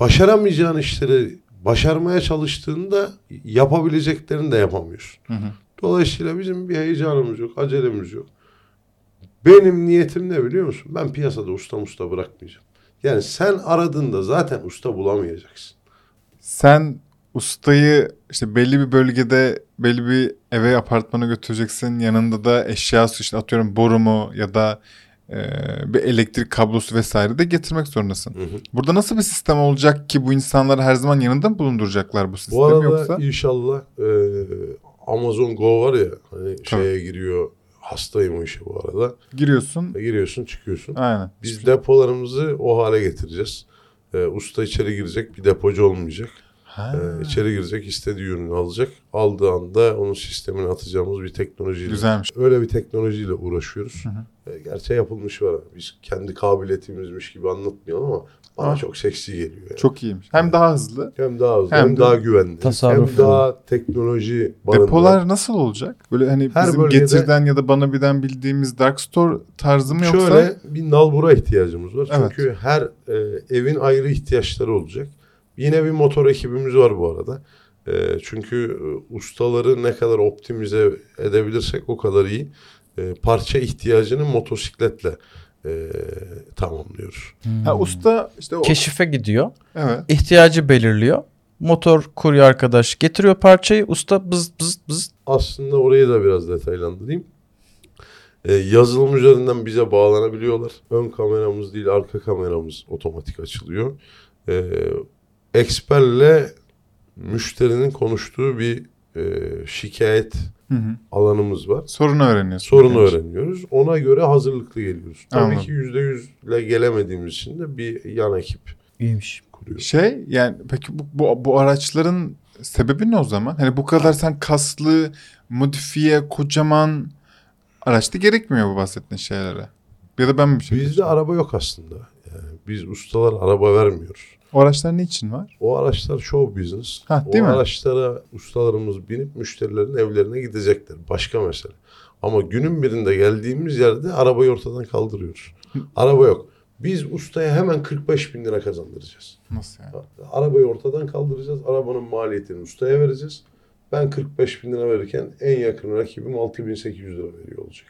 başaramayacağın işleri başarmaya çalıştığında yapabileceklerini de yapamıyorsun. Hı hı. Dolayısıyla bizim bir heyecanımız yok, acelemiz yok. Benim niyetim ne biliyor musun? Ben piyasada usta usta bırakmayacağım. Yani sen aradığında zaten usta bulamayacaksın. Sen ustayı işte belli bir bölgede belli bir eve apartmana götüreceksin. Yanında da eşyası işte atıyorum boru mu ya da e, bir elektrik kablosu vesaire de getirmek zorundasın. Hı hı. Burada nasıl bir sistem olacak ki bu insanları her zaman yanında mı bulunduracaklar bu sistemi Bu arada yoksa? inşallah e, Amazon Go var ya hani şeye giriyor hastayım o işe bu arada. Giriyorsun. Giriyorsun çıkıyorsun. Aynen. Biz depolarımızı o hale getireceğiz. E, usta içeri girecek bir depocu olmayacak. Ha, E, içeri girecek istediği ürünü alacak. Aldığı anda onun sistemine atacağımız bir teknolojiyle. güzelmiş. Öyle bir teknolojiyle uğraşıyoruz. Hı hı. E, gerçi yapılmış var. Biz kendi kabiliyetimizmiş gibi anlatmayalım ama bana Ama- çok seksi geliyor. Yani. Çok iyiymiş. Hem daha hızlı. Hem daha hızlı Hem hem, daha güvenli. tasarruflu. Hem daha teknoloji barındıran. Depolar nasıl olacak? Böyle hani Her bizim bölgede- Getir'den ya da Bana Bir'den bildiğimiz Dark Store tarzı mı yoksa? Şöyle bir nalbura ihtiyacımız var. Evet. Çünkü her e, evin ayrı ihtiyaçları olacak. Yine bir motor ekibimiz var bu arada. E, çünkü e, ustaları ne kadar optimize edebilirsek o kadar iyi. E, parça ihtiyacını motosikletle e, tamamlıyoruz. Ha, usta işte o. Keşife gidiyor. Evet. ihtiyacı belirliyor. Motor kurye arkadaş getiriyor parçayı. Usta bız bız bız. Aslında orayı da biraz detaylandırayım. Ee, yazılım üzerinden bize bağlanabiliyorlar. Ön kameramız değil arka kameramız otomatik açılıyor. Ee, eksperle müşterinin konuştuğu bir e, şikayet Hı hı. alanımız var. Sorunu öğreniyorsun. Sorunu Yani. öğreniyoruz. Ona göre hazırlıklı geliyoruz. Tabii Anladım. ki yüzde yüzle gelemediğimiz için de bir yan ekip İyiymiş. kuruyoruz. Şey yani peki bu, bu, bu araçların sebebi ne o zaman? Hani bu kadar sen kaslı, modifiye, kocaman araçta gerekmiyor bu bahsettiğin şeylere. Ya da ben mi bir şey Bizde araba yok aslında. Yani biz ustalar araba vermiyoruz. O araçlar ne için var? O araçlar show business. Ha, o değil mi? araçlara ustalarımız binip müşterilerin evlerine gidecekler. Başka mesele. Ama günün birinde geldiğimiz yerde arabayı ortadan kaldırıyoruz. Araba yok. Biz ustaya hemen 45 bin lira kazandıracağız. Nasıl yani? Arabayı ortadan kaldıracağız. Arabanın maliyetini ustaya vereceğiz. Ben 45 bin lira verirken en yakın rakibim 6800 lira veriyor olacak.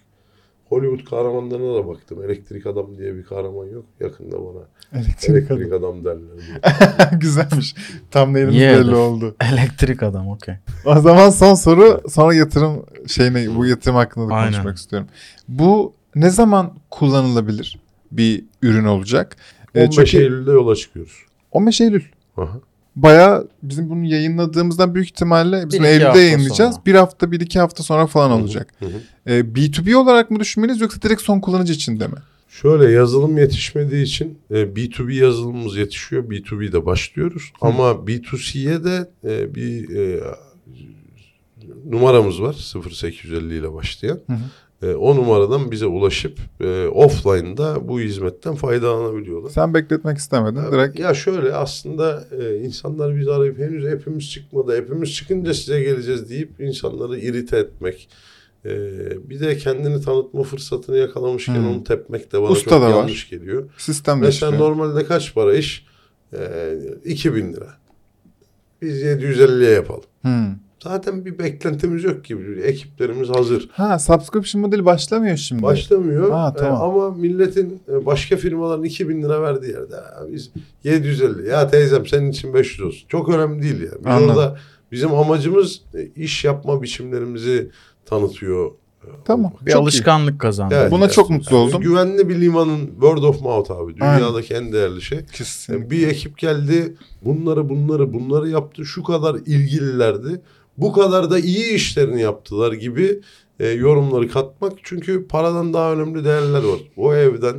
Hollywood kahramanlarına da baktım. Elektrik adam diye bir kahraman yok. Yakında bana Elektrik elektrik adam. adam derler. Güzelmiş. Tam neyimiz İyi belli oldu. Elektrik adam okey. O zaman son soru sonra yatırım şeyine bu yatırım hakkında da Aynen. konuşmak istiyorum. Bu ne zaman kullanılabilir bir ürün olacak? Ee, 15 çünkü Eylül'de yola çıkıyoruz. 15 Eylül. Aha. Bayağı bizim bunu yayınladığımızdan büyük ihtimalle bizim Bir Eylül'de yayınlayacağız. sonra. Bir hafta, bir iki hafta sonra falan olacak. hı hı. Ee, B2B olarak mı düşünmeliyiz yoksa direkt son kullanıcı için de mi? Şöyle yazılım yetişmediği için e, B2B yazılımımız yetişiyor. B2B'de başlıyoruz. Hı. Ama B2C'ye de e, bir e, numaramız var. 0850 ile başlayan. Hı hı. E, o numaradan bize ulaşıp e, offline'da bu hizmetten faydalanabiliyorlar. Sen bekletmek istemedin. Direkt Ya şöyle aslında e, insanlar bizi arayıp henüz hepimiz çıkmadı. Hepimiz çıkınca size geleceğiz deyip insanları irite etmek. E, bir de kendini tanıtma fırsatını yakalamışken Hmm. onu tepmek de bana Usta çok da var. yanlış geliyor. sistem Mesela değişiyor. normalde kaç para iş? E, 2000 lira. Biz 750'ye yapalım. Hmm. Zaten bir beklentimiz yok gibi. Ekiplerimiz hazır. Ha subscription modeli başlamıyor şimdi. Başlamıyor. Ha, tamam. E, ama milletin e, başka firmaların 2000 lira verdiği yerde "Ha, biz 750. Ya teyzem senin için 500 olsun. Çok önemli değil yani. Biz Anladım. orada bizim amacımız e, iş yapma biçimlerimizi tanıtıyor. Tamam. Bir çok iyi. alışkanlık kazandı. Evet. Buna çok mutlu oldum. Güvenli bir limanın word of mouth abi. Dünyadaki en değerli şey. Kesinlikle. E, Bir ekip geldi. Bunları bunları bunları yaptı. Şu kadar ilgililerdi. Bu kadar da iyi işlerini yaptılar gibi e, yorumları katmak. Çünkü paradan daha önemli değerler var. O evden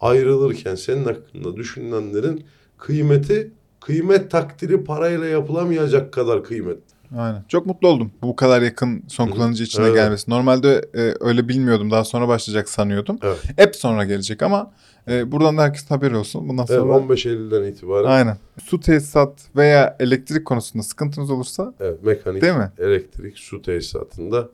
ayrılırken senin hakkında düşünülenlerin kıymeti kıymet takdiri parayla yapılamayacak kadar kıymet. Aynen. Çok mutlu oldum bu kadar yakın son kullanıcı içine Evet. gelmesi. Normalde e, öyle bilmiyordum. Daha sonra başlayacak sanıyordum. Evet. Hep sonra gelecek ama e, buradan da herkesin haberi olsun. Bundan Evet, sonra 15 Eylül'den itibaren aynen. Su tesisat veya elektrik konusunda sıkıntınız olursa evet, mekanik, Değil mi? elektrik, su tesisatında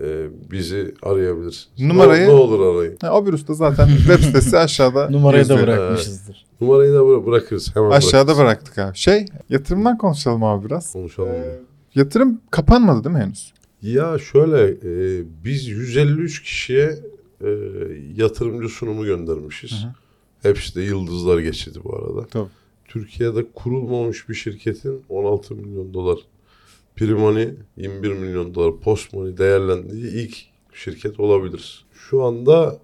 e, bizi arayabilirsiniz. Numarayı- Ne, ne olur arayın. ha, o virüs de zaten web sitesi aşağıda Numarayı da bırakmışızdır. Numarayı da bıra- bırakırız. Hemen Aşağıda bırakırız. bıraktık abi. Şey yatırımdan konuşalım abi biraz. Konuşalım. Ee, yatırım kapanmadı değil mi henüz? Ya şöyle e, biz 153 kişiye e, yatırımcı sunumu göndermişiz. Hı hı. Hepsi de yıldızlar geçirdi bu arada. Tabii. Türkiye'de kurulmamış bir şirketin 16 milyon dolar primoni 21 milyon dolar post money değerlendiği ilk şirket olabilir. Şu anda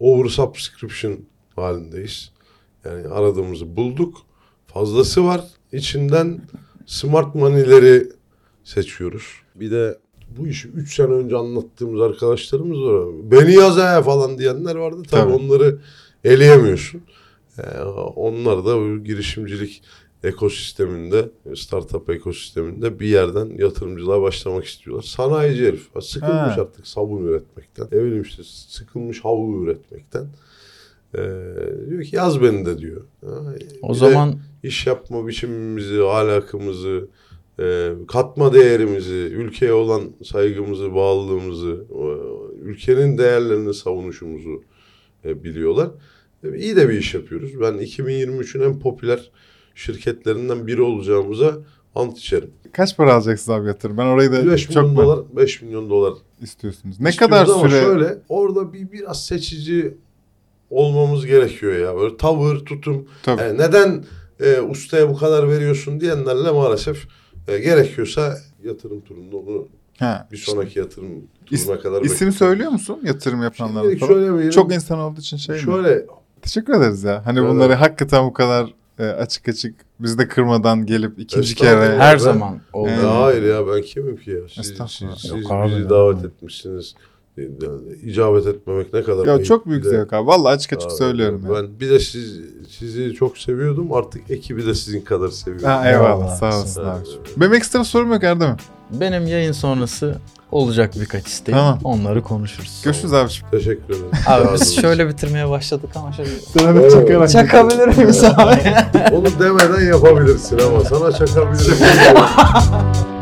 oversubscription halindeyiz. Yani aradığımızı bulduk. Fazlası var. İçinden smart money'leri seçiyoruz. Bir de bu işi 3 sene önce anlattığımız arkadaşlarımız var. Beni yaz he falan diyenler vardı. Tabii, Tabii. onları eleyemiyorsun. Ee, onlar da bu girişimcilik ekosisteminde, startup ekosisteminde bir yerden yatırımcılığa başlamak istiyorlar. Sanayici herif. Sıkılmış Ha. artık sabun üretmekten. Bileyim işte sıkılmış havlu üretmekten. Ee, diyor ki yaz beni de diyor. Ha, O zaman iş yapma biçimimizi, ahlakımızı, e, katma değerimizi, ülkeye olan saygımızı, bağlılığımızı, e, ülkenin değerlerini savunuşumuzu e, biliyorlar. E, iyi de bir iş yapıyoruz. Ben 2023'ün en popüler şirketlerinden biri olacağımıza ant içerim. Kaç para alacaksınız abi yatırım? Ben orayı da 5 çok milyon dolar, 5 milyon dolar istiyorsunuz? Ne kadar süre? şöyle orada bir biraz seçici olmamız gerekiyor ya. Böyle tavır, tutum. Tabii. Yani neden e, ustaya bu kadar veriyorsun diyenlerle maalesef e, gerekiyorsa yatırım turunda onu Ha. bir sonraki yatırım İs- turuna kadar İsim bekliyorum. söylüyor musun yatırım yapanlara falan? Çok insan olduğu için şey mi? Şöyle Teşekkür ederiz ya. Hani Evet. bunları hakikaten bu kadar e, açık açık bizi de kırmadan gelip ikinci kere Her Ben- zaman oldu. Ya hayır ya ben kimim ki ya? Siz, siz, siz bizi ya. davet etmişsiniz. E, İcabet etmemek ne kadar ya çok büyük de- zevk abi. Vallahi açık açık Aa, söylüyorum. Ben bir de siz, sizi çok seviyordum. Artık ekibi de sizin kadar seviyorum. Ha, eyvallah. Eyvallah. Sağ olasın abi. evet. Benim ekstra sorum yok Erdem. Benim yayın sonrası olacak birkaç isteğim. Tamam. Onları konuşuruz. Görüşürüz abi. Teşekkür ederim. Abi biz şöyle bitirmeye başladık ama şöyle... Sana çakarak- Çakabilir miyiz abi? Onu demeden yapabilirsin ama sana çakabilirim.